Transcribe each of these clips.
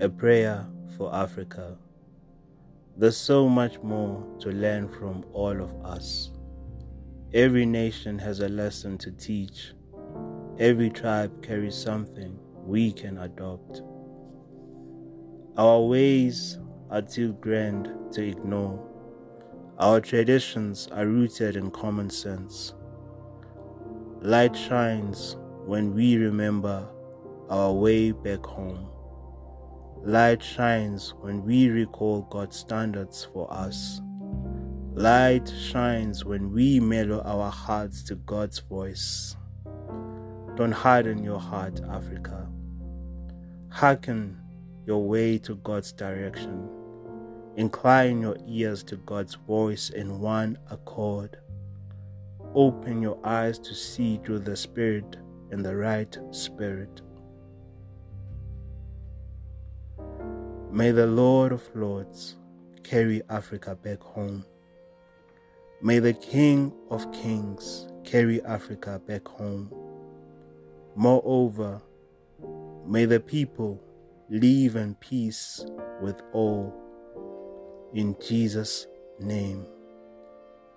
A prayer for Africa. There's so much more to learn from all of us. Every nation has a lesson to teach. Every tribe carries something we can adopt. Our ways are too grand to ignore. Our traditions are rooted in common sense. Light shines when we remember our way back home. Light shines when we recall God's standards for us. Light shines when we mellow our hearts to God's voice. Don't harden your heart, Africa. Hearken your way to God's direction. Incline your ears to God's voice in one accord. Open your eyes to see through the Spirit in the right spirit. May the Lord of Lords carry Africa back home. May the King of Kings carry Africa back home. Moreover, may the people live in peace with all. In Jesus' name,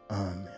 Amen.